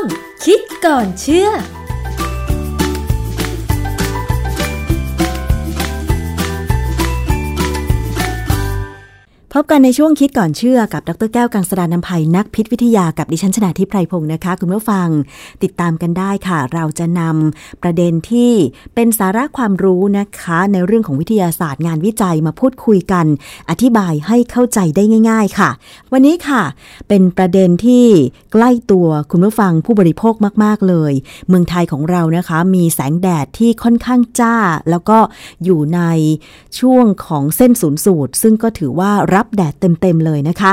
งคิดก่อนเชื่อ พบกันในช่วงคิดก่อนเชื่อกับดรแก้วกังสดานนภัยนักพิษวิทยากับดิฉันชนาทิพไพรพงศ์นะคะ คุณผู้ฟังติดตามกันได้ค่ะ เราจะนำประเด็นที่เป็นสาระความรู้นะคะ ในเรื่องของวิทยาศาสตร์งานวิจัยมาพูดคุยกัน อธิบายให้เข้าใจได้ง่าย ๆ ค่ะ วันนี้ค่ะ เป็นประเด็นที่ใกล้ตัวคุณผู้ฟังผู้บริโภคมาก ๆ เลย เมืองไทยของเรานะคะ มีแสงแดดที่ค่อนข้างจ้า แล้วก็อยู่ในช่วงของเส้นศูนย์สูตร ซึ่งก็ถือว่ารับแดดเต็มๆเลยนะคะ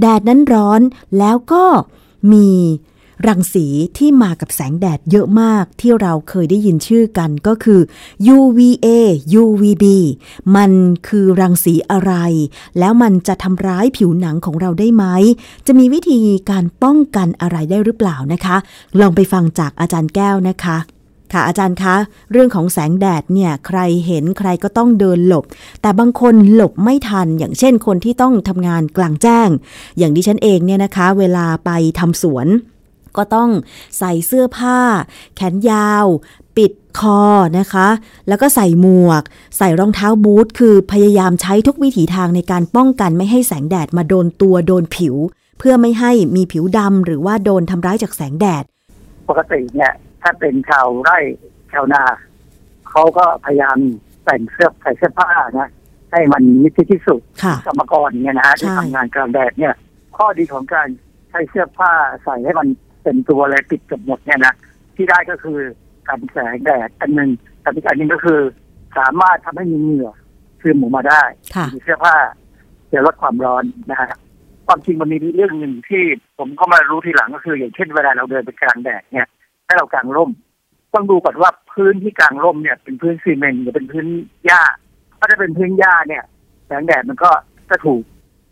แดดนั้นร้อนแล้วก็มีรังสีที่มากับแสงแดดเยอะมากที่เราเคยได้ยินชื่อกันก็คือ UVA UVB มันคือรังสีอะไร แล้วมันจะทำร้ายผิวหนังของเราได้ไหม จะมีวิธีการป้องกันอะไรได้หรือเปล่านะคะ ลองไปฟังจากอาจารย์แก้วนะคะ ค่ะอาจารย์คะ เรื่องของแสงแดดเนี่ยใครเห็นใครก็ต้องเดินหลบ แต่บางคนหลบไม่ทัน อย่างเช่นคนที่ต้องทำงานกลางแจ้ง อย่างดิฉันเองเนี่ยนะคะ เวลาไปทำสวน ก็ต้องใส่เสื้อผ้า แขนยาว ปิดคอนะคะ แล้วก็ใส่หมวก ใส่รองเท้าบูทคือพยายามใช้ทุกวิถีทางในการป้องกันไม่ให้แสงแดดมาโดนตัวโดนผิว เพื่อไม่ให้มีผิวดำหรือว่าโดนทำร้ายจากแสงแดด ปกติเนี่ย ถ้าเป็นชาวไร่ชาวนาเขาก็พยายามแต่งเสื้อใส่เสื้อผ้านะให้มันมิดชิดที่สุดค่ะกรรมกรเนี่ยนะฮะที่ใช่ทำงานกลางแดดเนี่ย ข้อดีของการใช้เสื้อผ้าใส่ให้มันเป็นตัวและปิดเกับหมดเนี่ยนะที่ได้ก็คือการแสงแดดอันหนึ่งแต่อีกอันหนึ่งก็คือ สามารถทำให้มีเหงื่อซึมออกมาได้ค่ะมีเสื้อผ้าจะลดความร้อนนะฮะความจริงมันมีเรื่องหนึ่งที่ผมก็มารู้ทีหลังก็คือ อย่างเช่นเวลาเราเดินไปกลางแดดเนี่ย ให้เรากางร่ม ต้องดูก่อนว่าพื้นที่กลางร่มเนี่ยเป็นพื้นซีเมนต์หรือเป็นพื้นหญ้าถ้าจะเป็นพื้นหญ้าเนี่ยแสงแดดมันก็จะถูก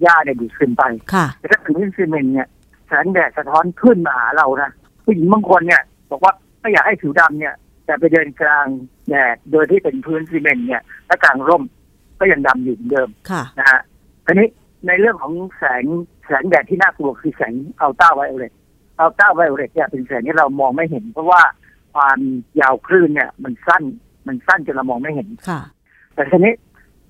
หญ้าเนี่ยดูดซึมไปค่ะแต่ถ้าเป็นพื้นซีเมนต์เนี่ยแสงแดดสะท้อนขึ้นมาหาเรานะผู้หญิงบางคนเนี่ย บอกว่าไม่อยากให้ผิวดำเนี่ยแต่ไปเดินกลางแดดโดยที่เป็นพื้นซีเมนต์เนี่ยและกลางร่มก็ยังดำอยู่เหมือนเดิมค่ะนะฮะทีนี้ในเรื่องของแสงแสงแดดที่น่ากลัวคือแสงอัลตราไวโอเลต อัลตราไวโอเลตเนี่ยเป็นแสงที่เรามองไม่เห็น เพราะว่าความยาวคลื่นเนี่ย มันสั้นมันสั้นจนเรามองไม่เห็นค่ะ แต่ทีนี้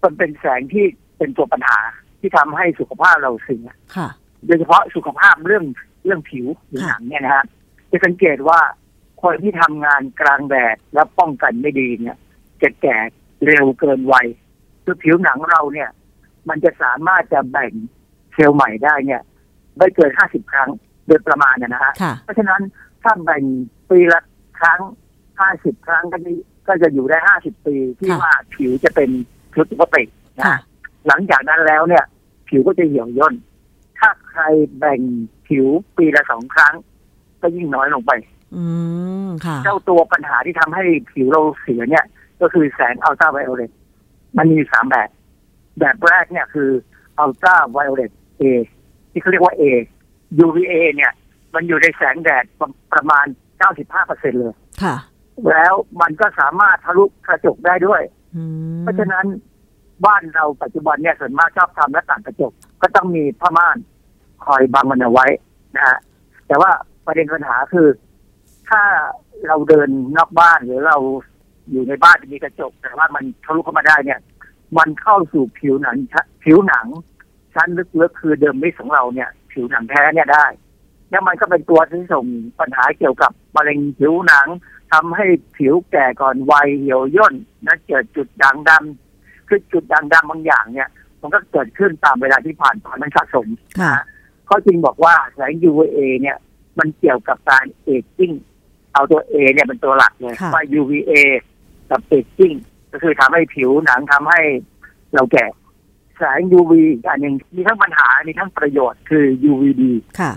มันเป็นแสงที่เป็นตัวปัญหาที่ทำให้สุขภาพเราเสียค่ะ โดยเฉพาะสุขภาพเรื่องเรื่องผิวผิวหนังเนี่ยนะฮะจะสังเกตว่าคนที่ทำงานกลางแดดและป้องกันไม่ดีเนี่ยจะแก่เร็วเกินวัยคือผิวหนังเราเนี่ย มันจะสามารถจะแบ่งเซลล์ใหม่ได้เนี่ยไม่เกินห้าสิบครั้ง โดยประมาณเนยนะฮะค่ะเพราะฉะนั้นถ้าแบ่งปีละครั้งห้าสิบครั้งก็นี่ก็จะอยู่ได้ห้าสิบปีที่ค่ะว่าผิวจะเป็นผิวปกตินะค่ะฮะหลังจากนั้นแล้วเนี่ย ผิวก็จะเหี่ยวย่น ถ้าใครแบ่งผิวปีละสองครั้ง ก็ยิ่งน้อยลงไป อืมค่ะ เจ้าตัวปัญหาที่ทำให้ผิวเราเสียเนี่ย ก็คือแสงอัลตราไวโอเลตมันมีสามแบบ แบบแรกเนี่ยคืออัลตราไวโอเลต A ที่เขาเรียกว่า A UVA เนี่ย มันอยู่ในแสงแดดประประมาณ 95%เลย ค่ะ แล้วมันก็สามารถทะลุกระจกได้ด้วยอืมเพราะฉะนั้นบ้านเราปัจจุบันเนี่ยส่วนมากชอบทำหน้าต่างกระจก ก็ต้องมีผ้าม่านคอยบังมันเอาไว้นะฮะแต่ว่าประเด็นปัญหาคือ ถ้าเราเดินนอกบ้านหรือเราอยู่ในบ้านมีกระจก แต่ว่ามันทะลุเข้ามาได้เนี่ย มันเข้าสู่ผิวหนังชผิวหนังชั้นลึกๆคือเดิมไม่ของเราเนี่ย ผิวหนังแท้เนี่ยได้ แล้วมันก็เป็นตัวที่ส่งปัญหาเกี่ยวกับมะเร็งผิวหนังทำให้ผิวแก่ก่อนวัยเหี่ยวย่นนะเกิดจุดด่างดำคือจุดด่างดำบางอย่างเนี่ย มันก็เกิดขึ้นตามเวลาที่ผ่านไปมันสะสมค่ะนะเขาจริงบอกว่าแสง UVA เนี่ย มันเกี่ยวกับการเอจจิ้งเอาตัว A เนี่ยเป็นตัวหลักเลยค่ะว่า UVA กับเอจจิ้งก็คือทำให้ผิวหนังทำให้เราแก่ แสง UV อีกอันหนึ่งมีทั้งปัญหา มีทั้งประโยชน์คือ UVB ค่ะ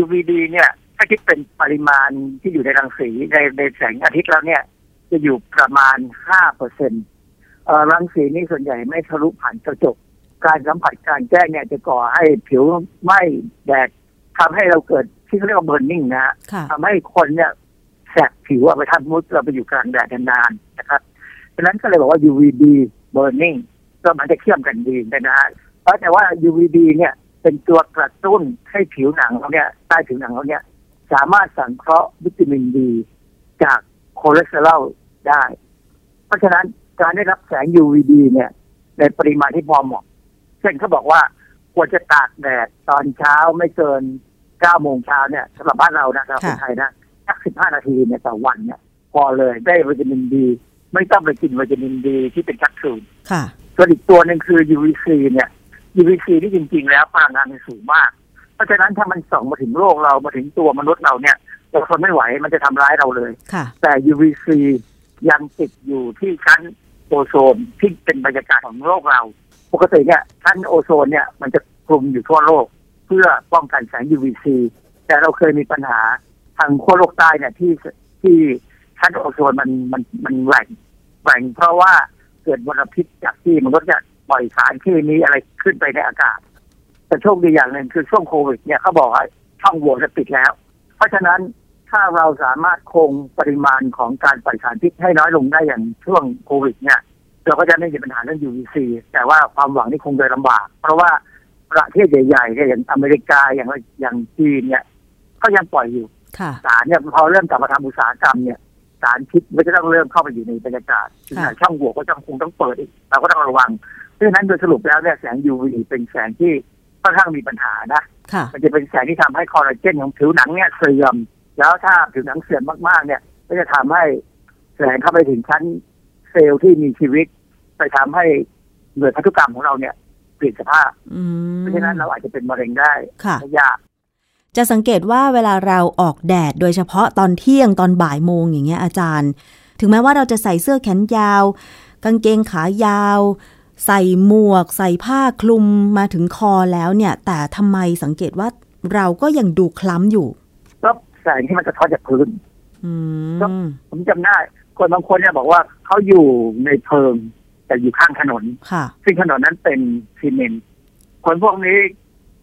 UVB เนี่ยถ้าคิดเป็นปริมาณที่อยู่ในรังสีในในแสงอาทิตย์แล้วเนี่ย จะอยู่ประมาณ5เปอร์เซ็นต์รังสีนี้ส่วนใหญ่ไม่ทะลุผ่านกระจก การสัมผัสการแจ้งเนี่ยจะก่อให้ผิวไหม้แดดทำให้เราเกิดที่เขาเรียกว่าเบิร์นนิ่งนะฮะค่ะทำให้คนเนี่ยแสบผิวอะไปทำมุดเราไปอยู่กลางแดดนานๆนะครับฉะนั้นก็เลยบอกว่า UVB burning ก็มันจะเชื่อมกันดีนะฮะเพราะแต่ว่า UVB เนี่ยเป็นตัวกระตุ้นให้ผิวหนังเราเนี่ยใต้ผิวหนังเราเนี่ยสสามารถสังเคราะห์วิตามินดีจากคอเลสเตอรอลได้ เพราะฉะนั้นการได้รับแสง UVB เนี่ย ในปริมาณที่พอเหมาะ เช่นเขาบอกว่าควรจะตากแดดตอนเช้าไม่เกินเก้าโมงเช้าเนี่ยสำหรับบ้านเรานะครับคนไทยนะสักสิบห้านาทีเนี่ยต่อวันเนี่ยพอเลยได้วิตามินดี ไม่ต้องไปกินวิตามินดีที่เป็นแคปซูลค่ะ ส่วนอีกตัวหนึ่งคือ UVC เนี่ย UVC ที่จริง ๆ แล้วพลังงานมันสูงมาก เพราะฉะนั้นถ้ามันส่องมาถึงโลกเรามาถึงตัวมนุษย์เราเนี่ยเราทนไม่ไหวมันจะทำร้ายเราเลยค่ะแต่ UVC ยังติดอยู่ที่ชั้นโอโซนที่เป็นบรรยากาศของโลกเรา ปกติเนี่ยชั้นโอโซนเนี่ยมันจะคลุมอยู่ทั่วโลก เพื่อป้องกันแสง UVC แต่เราเคยมีปัญหาทางขั้วโลกใต้เนี่ยที่ที่ชั้นโอโซนมันมันมันแหว่งแหว่งเพราะว่า เกิดมลพิษจากที่มนุษย์เนี่ยปล่อยสารเคมีอะไรขึ้นไปในอากาศ แต่โชคดีอย่างหนึ่งคือช่วงโควิดเนี่ยเขาบอกว่าช่องโหว่จะปิดแล้ว เพราะฉะนั้นถ้าเราสามารถคงปริมาณของการปล่อยสารพิษให้น้อยลงได้อย่างช่วงโควิดเนี่ยเราก็จะไม่มีปัญหาเรื่อง UVC แต่ว่าความหวังนี่คงจะลำบาก เพราะว่าประเทศใหญ่ๆเนี่ยอย่างอเมริกาอย่างอย่างจีนเนี่ยก็ยังปล่อยอยู่ค่ะสารเนี่ยพอเริ่มกลับมาทำอุตสาหกรรมเนี่ย สารพิษมันจะต้องเริ่มเข้าไปอยู่ในบรรยากาศค่ะช่องโหว่ก็ต้องคงต้องเปิดอีกเราก็ต้องระวังเพราะฉะนั้นโดยสรุปแล้วเนี่ยแสง UV เป็นแสงที่ค่อนข้างมีปัญหานะค่ะมันจะเป็นแสงที่ทำให้คอลลาเจนของผิวหนังเนี่ยเสื่อม แล้วถ้าผิวหนังเสื่อมมากๆ เนี่ย ก็จะทำให้แสงเข้าไปถึงชั้นเซลล์ที่มีชีวิต ไปทำให้หน่วยพันธุกรรมของเราเนี่ยเปลี่ยนสภาพอืมเพราะฉะนั้นเราอาจจะเป็นมะเร็งได้ค่ะไม่ยาก จะสังเกตว่าเวลาเราออกแดดโดยเฉพาะตอนเที่ยงตอนบ่ายโมงอย่างเงี้ยอาจารย์ ถึงแม้ว่าเราจะใส่เสื้อแขนยาว กางเกงขายาว ใส่หมวก ใส่ผ้าคลุมมาถึงคอแล้วเนี่ย แต่ทำไมสังเกตว่าเราก็ยังดูคล้ำอยู่ก็แสงที่มันจะท้อนจากพื้นอืครับมผมจำได้คนบางคนเนี่ยบอกว่าเขาอยู่ในเพิงแต่อยู่ข้างถนนค่ะซึ่งถนนนั้นเป็นซีเมนต์คนพวกนี้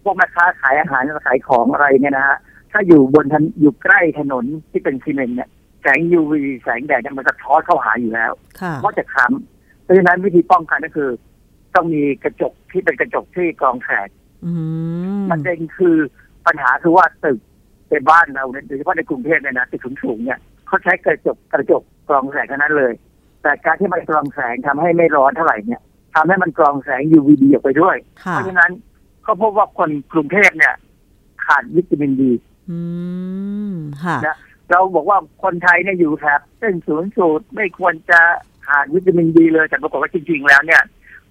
พวกแม่ค้าขายอาหารขายของอะไรเนี่ยนะฮะถ้าอยู่บนถนนอยู่ใกล้ถนนที่เป็นซีเมนต์เนี่ยแสง UV แสงแดดเนี่ยมันจะท้อนเข้าหาอยู่แล้วค่ะเพราะจะคล้ำเพราะฉะนั้นวิธีป้องกันก็คือ ต้องมีกระจกที่เป็นกระจกที่กรองแสงอืมมันเองคือปัญหาคือว่าตึกในบ้านเราเนี่ยโดยเฉพาะในกรุงเทพเนี่ยนะตึกสูงๆเนี่ยเขาใช้กระจกกระจกกรองแสงเท่านั้นเลย แต่การที่มันกรองแสงทำให้ไม่ร้อนเท่าไหร่เนี่ยทำให้มันกรองแสง UVB ออกไปด้วยค่ะเพราะฉะนั้น เขาพบว่าคนกรุงเทพเนี่ย ขาดวิตามินดีอืมค่ะนะเราบอกว่าคนไทยเนี่ยอยู่แถบเส้นศูนย์สูตรไม่ควรจะขาดวิตามินดีเลยแต่ปรากฏว่าจริง ๆ แล้วเนี่ย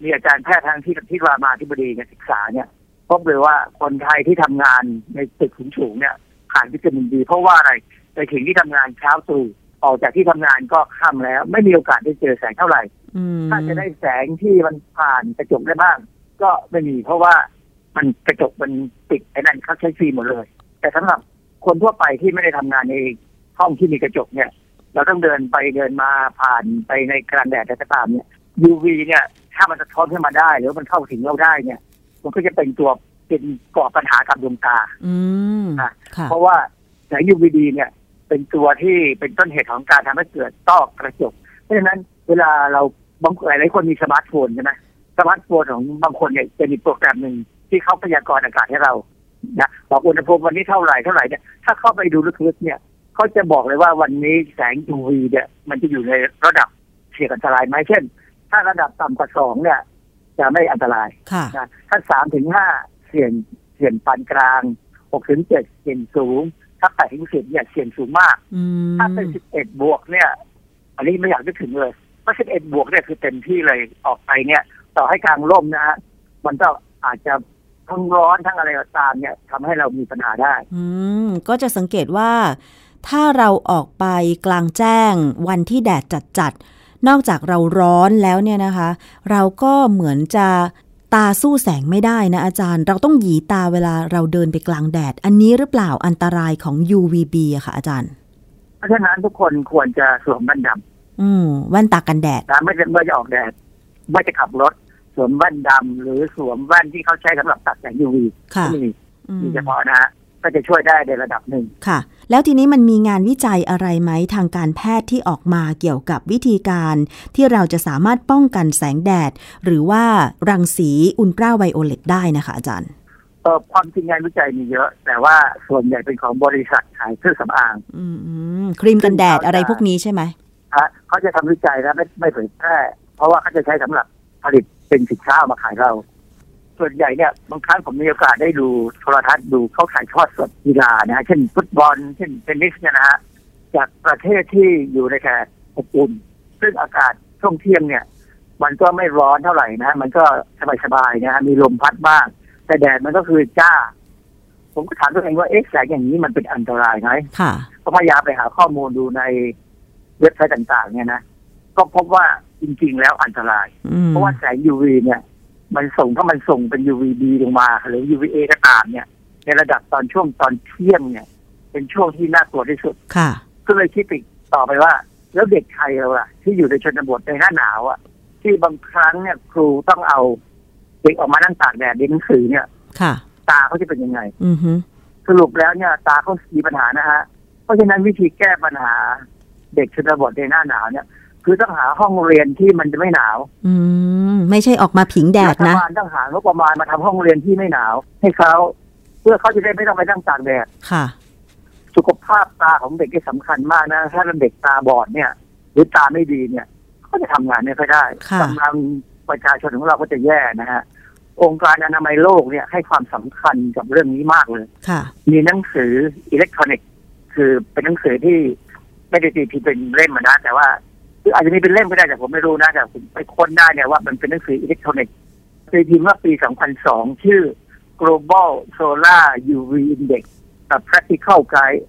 มีอาจารย์แพทย์ทางที่ที่รามาธิบดีเนี่ยศึกษาเนี่ยพบเลยว่าคนไทยที่ทำงานในตึกสูงๆเนี่ยขาดวิตามินดี เพราะว่าอะไรไปถึงที่ทำงานเช้าตรู่ออกจากที่ทำงานก็ค่ำแล้ว ไม่มีโอกาสได้เจอแสงเท่าไหร่อืมถ้าจะได้แสงที่มันผ่านกระจกได้บ้าง ก็ไม่มีเพราะว่า มันกระจกมันปิดไอ้นั่นเขาใช้ฟิล์มหมดเลย แต่สำหรับคนทั่วไปที่ไม่ได้ทำงานในห้องที่มีกระจกเนี่ย เราต้องเดินไปเดินมาผ่านไปในกลางแดดอะไรก็ตามเนี่ย UV เนี่ยถ้ามันสะท้อนขึ้นมาได้ หรือมันเข้าถึงเราได้เนี่ย มันก็จะเป็นตัวเป็นก่อปัญหากับดวงตา อืมอะค่ะเพราะว่าแสง UVB เนี่ย เป็นตัวที่เป็นต้นเหตุของการทำให้เกิดต้อกระจก เพราะฉะนั้นเวลาเราบางหลายๆคนมีสมาร์ทโฟนใช่ไหมสมาร์ทโฟนของบางคนเนี่ยจะมีโปรแกรมหนึ่ง ที่เขาพยากรณ์อากาศให้เรานะบอกอุณหภูมิวันนี้เท่าไหร่เท่าไหร่เนี่ยถ้าเข้าไปดูลึกๆเนี่ยเขาจะบอกเลยว่าวันนี้แสง UV เนี่ย มันจะอยู่ในระดับเสี่ยงอันตรายไหมเช่น ถ้าระดับต่ำกว่าสองเนี่ย จะไม่อันตรายค่ะนะถ้าสามถึงห้าเสี่ยงเสี่ยงปานกลางหกถึงเจ็ดเสี่ยงสูง ถ้าแปดถึงสิบเนี่ยเสี่ยงสูงมากอืมถ้าเป็นสิบเอ็ดบวกเนี่ย อันนี้ไม่อยากนึกถึงเลยเพราะสิบเอ็ดบวกเนี่ยคือเต็มที่เลยออกไปเนี่ย ต่อให้กลางร่มนะฮะมันก็อาจจะ ทั้งร้อนทั้งอะไรก็ตามเนี่ยทำให้เรามีปัญหาได้ อืมก็จะสังเกตว่า ถ้าเราออกไปกลางแจ้ง วันที่แดดจัดๆนอกจากเราร้อนแล้วเนี่ยนะคะ เราก็เหมือนจะตาสู้แสงไม่ได้นะอาจารย์ เราต้องหยีตาเวลาเราเดินไปกลางแดด อันนี้หรือเปล่าอันตรายของ UVB อะค่ะอาจารย์ เพราะฉะนั้นทุกคนควรจะสวมแว่นดอืมแว่นตากันแดดำนะไม่จะไม่จะออกแดดไม่จะขับรถส วมแว่นดำหรือสวมแว่นที่เขาใช้สำหรับตัดแสง UV ค่ะก็มีอืมมีเฉพาะนะฮะก็จะช่วยได้ในระดับหนึ่งค่ะ แล้วทีนี้มันมีงานวิจัยอะไรไหมทางการแพทย์ที่ออกมาเกี่ยวกับวิธีการ ที่เราจะสามารถป้องกันแสงแดด หรือว่ารังสีอุลตราไวโอเลตได้นะคะอาจารย์เออความจริงงานวิจัยมีเยอะ แต่ว่าส่วนใหญ่เป็นของบริษัทขายเครื่องสำอางอืมอืมครีมกันแดดอะไรพวกนี้ใช่ไหมฮะเขาจะทำวิจัยแล้วไม่ไม่เผยแพร่เพราะว่าเขาจะใช้สำหรับผลิต เป็นสินค้าเอามาขายเรา ส่วนใหญ่เนี่ยบางครั้งผมมีโอกาสได้ดูโทรทัศน์ดูเขาขายทอดสดกีฬานะฮะเช่นฟุตบอลเช่นเทนนิสเนี่ยนะฮะจากประเทศที่อยู่ในแถบอบอุ่นซึ่งอากาศช่วงเที่ยงเนี่ย มันก็ไม่ร้อนเท่าไหร่นะ มันก็สบายๆนะฮะมีลมพัดบ้างแต่แดดมันก็คือจ้า ผมก็ถามตัวเองว่าเอ๊ะแสงอย่างนี้มันเป็นอันตรายไหมค่ะก็พยายามไปหาข้อมูลดูในเว็บไซต์ต่าง ๆ เนี่ยนะ ก็พบว่า จริง ๆ แล้วอันตรายอืมเพราะว่าแสง UV เนี่ย มันส่งถ้ามันส่งเป็น UVB ลงมาหรือ UVA ก็ตามเนี่ย ในระดับตอนช่วงตอนเที่ยงเนี่ย เป็นช่วงที่น่ากลัวที่สุดค่ะ ก็เลยคิดติดต่อไปว่า แล้วเด็กไทยเราล่ะ ที่อยู่ในชนบทในหน้าหนาวอะ ที่บางครั้งเนี่ยครูต้องเอาเด็กออกมานั่งตากแดดเรียนหนังสือเนี่ย ค่ะ ตาเขาจะเป็นยังไง อือฮึสรุปแล้วเนี่ย ตาเขามีปัญหานะฮะ เพราะฉะนั้นวิธีแก้ปัญหาเด็กชนบทในหน้าหนาวเนี่ย คือต้องหาห้องเรียนที่มันจะไม่หนาว อืมไม่ใช่ออกมาผิงแดดรันะฐบาลต้องหางบประมาณมาทำห้องเรียนที่ไม่หนาว ให้เขาเพื่อเขาจะได้ไม่ต้องไปนั่งตากแดดค่ะ สุขภาพตาของเด็กที่สำคัญมากนะ ถ้าเด็กตาบอดเนี่ย หรือตาไม่ดีเนี่ยก็จะทำงานไม่ค่อยได้ค่ะกำลังประชาชนของเราก็จะแย่นะฮะองค์การอนามัยโลกเนี่ยให้ความสำคัญกับเรื่องนี้มากเลยค่ะมีหนังสืออิเล็กทรอนิกส์ คือเป็นหนังสือที่ไม่ได้ตีพิมพ์เป็นเล่มอะนะแต่ว่า คืออาจจะมีเป็นเล่มก็ได้แต่ผมไม่รู้นะแต่ผมไปค้นได้เนี่ยว่ามันเป็นหนังสืออิเล็กทรอนิกส์ตีพิมพ์เมื่อปี 2002 ชื่อ global solar UV index กับ practical guide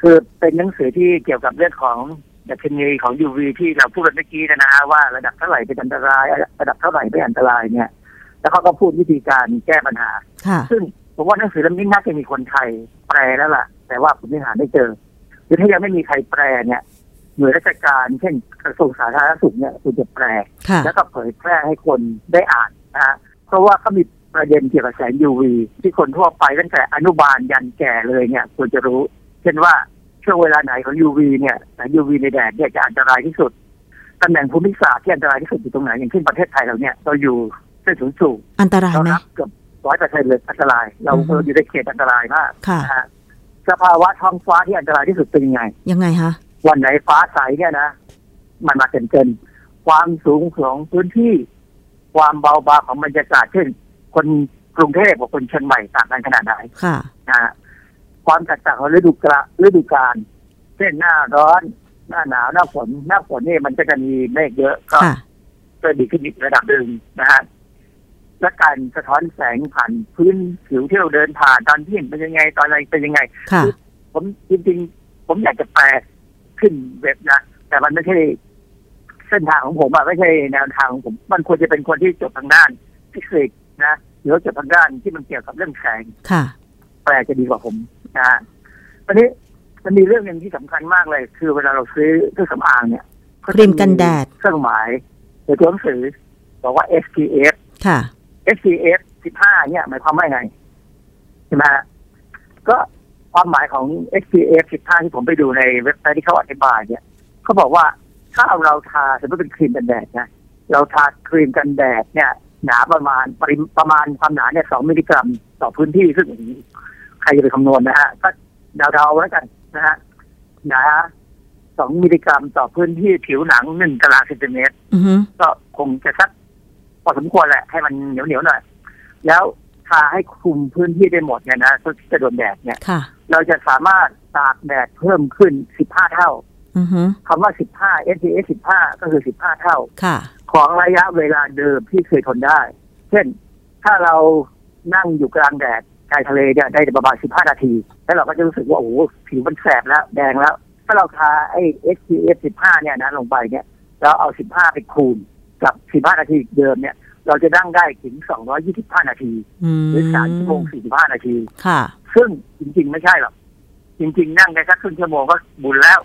คือเป็นหนังสือที่เกี่ยวกับเรื่องของดัชนีของ UV ที่เราพูดเมื่อกี้นะฮะว่าระดับเท่าไหร่เป็นอันตราย ระดับเท่าไหร่ไม่อันตรายเนี่ย แล้วเขาก็พูดวิธีการแก้ปัญหาค่ะซึ่งผมว่าหนังสือเล่มนี้น่าจะมีคนไทยแปลแล้วล่ะ แต่ว่าผมยังหาไม่เจอ หรือถ้ายังไม่มีใครแปลเนี่ย หน่วยราชการเช่นกระทรวงสาธารณสุขเนี่ยคุณจะแปลค่ะแล้วก็เผยแพร่ให้คนได้อ่านนะฮะเพราะว่าเขามีประเด็นเกี่ยวกับแสง UV ที่คนทั่วไปตั้งแต่อนุบาลยันแก่เลยเนี่ยควรจะรู้ เช่นว่าช่วงเวลาไหนของ UV เนี่ยแสง UV ในแดดเนี่ยจะอันตรายที่สุดตำแหน่งภูมิศาสตร์ที่อันตรายที่สุดอยู่ตรงไหนอย่างเช่นประเทศไทยเราเนี่ยเราอยู่เส้นศูนย์สูงอันตรายเราไหมนับเกือบร้อยเปอร์เซ็นต์เลยอันตราย เราอือฮึเราอยู่ในเขตอันตรายมากค่ะนะฮะสภาวะท้องฟ้าที่อันตรายที่สุดเป็นยังไง ยังไงคะ วันไหนฟ้าใสเนี่ยนะ มันมาเต็มเต็มๆความสูงของพื้นที่ ความเบาบางของบรรยากาศเช่นคนกรุงเทพกับคนเชียงใหม่ต่างกันขนาดไหนค่ะนะฮะความแตกต่างของฤดูกาลฤดูกาลเช่นหน้าร้อน หน้าหนาวหน้าฝน หน้าฝนนี่มันก็จะมีเมฆเยอะก็ค่ะก็ดีขึ้นอีกระดับหนึ่งนะฮะและการสะท้อนแสงผ่านพื้นผิวที่เราเดินผ่านตอนที่เห็นเป็นยังไงตอนอะไรเป็นยังไงค่ะผมจริงๆ ผมอยากจะแปล ขึ้นเว็บนะ แต่มันไม่ใช่เส้นทางของผมอะไม่ใช่แนวทางของผม มันควรจะเป็นคนที่จบทางด้านฟิสิกส์นะหรือว่าจบทางด้านที่มันเกี่ยวกับเรื่องแสงค่ะ แปลจะดีกว่าผมนะฮะตอนนี้มันมีเรื่องหนึ่งที่สำคัญมากเลย คือเวลาเราซื้อเครื่องสำอางเนี่ยครีมกันแดดเครื่องหมายในตัวหนังสือบอกว่า SPF ค่ะ SPF 15เนี่ยหมายความว่าไงใช่ไหมฮะก็ ความหมายของ SPF 15ที่ผมไปดูในเว็บไซต์ที่เขาอธิบายเนี่ยเขาบอกว่าถ้าเราทาสมมติเป็นครีมกันแดดนะเราทาครีมกันแดดเนี่ย หนาประมาณปริมประมาณความหนาเนี่ย2มิลลิกรัมต่อพื้นที่ซึ่งใครจะไปคำนวณนะฮะก็เดาๆไว้แล้วกันนะฮะหนา2มิลลิกรัมต่อพื้นที่ผิวหนัง1ตารางเซนติเมตรอือฮึก็คงจะสักพอสมควรแหละ ให้มันเหนียวเหนียวๆหน่อยแล้วทาให้คลุมพื้นที่ได้หมดเนี่ยนะที่จะโดนแดดเนี่ยค่ะ เราจะสามารถตากแดดเพิ่มขึ้น 15 เท่าอือฮึคำว่า 15 SPF 15 ก็คือ 15 เท่าค่ะของระยะเวลาเดิมที่เคยทนได้ เช่น ถ้าเรานั่งอยู่กลางแดดชายทะเลเนี่ยได้ประมาณ 15 นาที แล้วเราก็จะรู้สึกว่า โอ้โหผิวมันแสบแล้ว แดงแล้ว ถ้าเราทาไอ้ SPF 15 เนี่ยนะลงไปเนี่ยเราเอา 15 ไปคูณกับ 15 นาทีเดิมเนี่ย เราจะนั่งได้ถึง 225 นาทีอืมหรือ 3 ชั่วโมง 45 นาที ค่ะซึ่งจริง ๆ ไม่ใช่หรอกจริง ๆ นั่งได้สักครึ่งชั่วโมงก็บุญแล้ว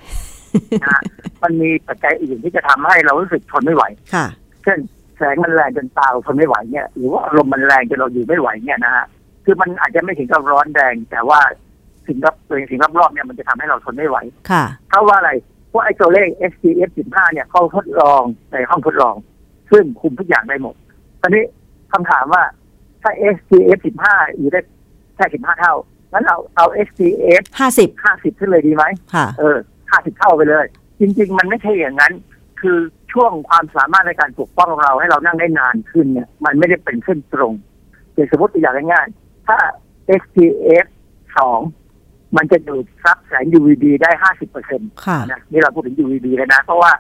นะฮะมันมีปัจจัยอื่นที่จะทำให้เรารู้สึกทนไม่ไหวค่ะเช่นแสงมันแรงจนตาเราทนไม่ไหวเนี่ย หรือว่าอารมณ์มันแรงจนเราอยู่ไม่ไหวเนี่ยนะฮะคือมันอาจจะไม่ถึงกับร้อนแรง แต่ว่าสิ่งรอบตัวสิ่งรอบๆเนี่ยมันจะทำให้เราทนไม่ไหวค่ะเพราะว่าอะไรเพราะไอ้ตัวเลข SPF 15เนี่ยเขาทดลองในห้องทดลอง ซึ่งคุมทุกอย่างได้หมดตอนนี้คำถามว่าถ้า SPF 15อยู่ได้แค่15 เท่า งั้นเราเอา SPF ห้าสิบ50ขึ้นเลยดีไหมค่ะ เออ50เท่าไปเลย จริง ๆ มันไม่ใช่อย่างนั้น คือช่วงความสามารถในการปกป้องเราให้เรานั่งได้นานขึ้นเนี่ย มันไม่ได้เป็นเส้นตรงอย่างสมมติตัวอย่างง่ายๆถ้า SPF 2มันจะดูดซับแสง UVB ได้50เปอร์เซ็นต์ค่ะนะนี่เราพูดถึง UVB แล้วนะ เพราะว่า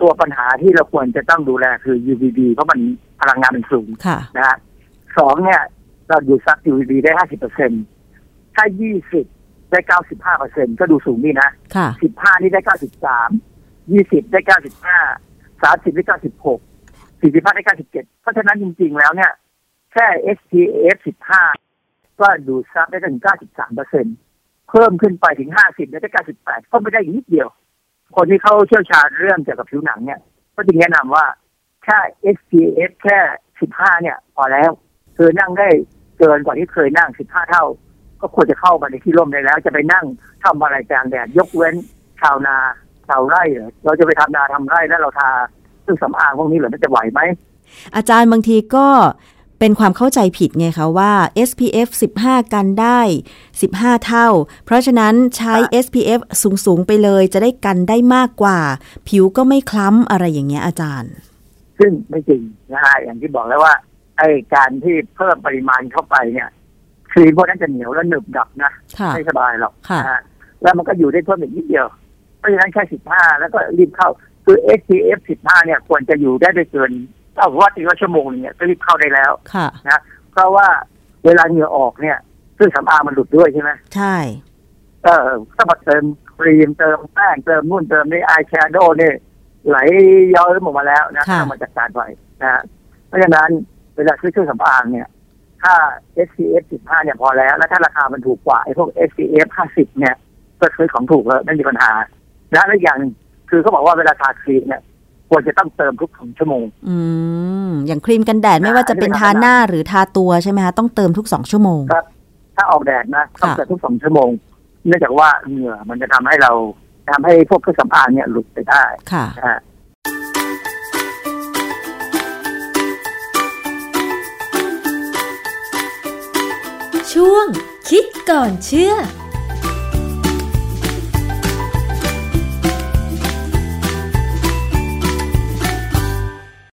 ตัวปัญหาที่เราควรจะต้องดูแลคือ UVB เพราะมันพลังงานมันสูงค่ะนะฮะสองเนี่ย เราดูดซับ UVB ได้50เปอร์เซ็นต์ ถ้า20ได้95เปอร์เซ็นต์ก็ดูสูงนี่นะค่ะสิบห้านี่ได้เก้าสิบสามยี่สิบได้เก้าสิบห้าสามสิบได้เก้าสิบหกสี่สิบห้าได้เก้าสิบเจ็ดเพราะฉะนั้นจริง ๆ แล้วเนี่ย แค่ SPF สิบห้าก็ดูดซับได้ถึงเก้าสิบสามเปอร์เซ็นเพิ่มขึ้นไปถึงห้าสิบได้เก้าสิบแปดก็ไม่ได้อีกนิดเดียว คนที่เขาเชี่ยวชาญเรื่องเกี่ยวกับผิวหนังเนี่ย ก็จึงแนะนำว่าแค่ SPF แค่สิบห้าเนี่ยพอแล้ว คือนั่งได้เกินกว่าที่เคยนั่งสิบห้าเท่า ก็ควรจะเข้ามาในที่ร่มได้แล้ว จะไปนั่งทำอะไรกลางแดดยกเว้นชาวนาชาวไร่เหรอเราจะไปทำนาทำไร่แล้วเราทาเครื่องสำอางพวกนี้เหรอมันจะไหวไหมอาจารย์บางทีก็เป็นความเข้าใจผิดไงคะว่า SPF 15 กันได้ 15 เท่า เพราะฉะนั้นใช้ครับ SPF สูง ๆ ไปเลยจะได้กันได้มากกว่า ผิวก็ไม่คล้ำอะไรอย่างเงี้ยอาจารย์ ซึ่งไม่จริงนะฮะอย่างที่บอกแล้วว่าไอ้การที่เพิ่มปริมาณเข้าไปเนี่ย ครีมพวกนั้นจะเหนียวและหนึบดับนะค่ะไม่สบายหรอกค่ะนะฮะแล้วมันก็อยู่ได้เพิ่มอีกนิดเดียว เพราะฉะนั้นแค่สิบห้าแล้วก็รีบเข้า คือ SPF สิบห้าเนี่ยควรจะอยู่ได้ไม่เกินเอาว่าตีว่าชั่วโมงหนึงเนี่ยก็รีบเข้าได้แล้วค่ะนะเพราะว่าเวลาเหงื่อออกเนี่ยเครื่องสำอางมันหลุดด้วยใช่ไหมใช่เออถ้ามาเติมครีมเติมแป้งเติมนู่นเติมนี่อายแชโดว์นี่ไหลย้อยออกมาแล้วนะค่ะต้องมาจัดการไว้นะฮะเพราะฉะนั้นเวลาซื้อเครื่องสำอางเนี่ย ถ้า SPF 15 เนี่ยพอแล้ว แล้วถ้าราคามันถูกกว่าไอ้พวก SPF 50 เนี่ยก็ซื้อของถูกแล้วไม่มีปัญหา และอีกอย่างหนึ่งคือเขาบอกว่าเวลาทาครีมเนี่ยควรจะต้องเติมทุกสองชั่วโมง อืม อย่างครีมกันแดดไม่ว่าจะเป็นทาหน้าหรือทาตัวใช่ไหมคะต้องเติมทุกสองชั่วโมงครับถ้าออกแดดนะต้องค่ะเติมทุกสองชั่วโมง เนื่องจากว่าเหงื่อมันจะทำให้เราทำให้พวกเครื่องสำอางเนี่ยหลุดไปได้ค่ะนะฮะ ช่วงคิดก่อนเชื่อ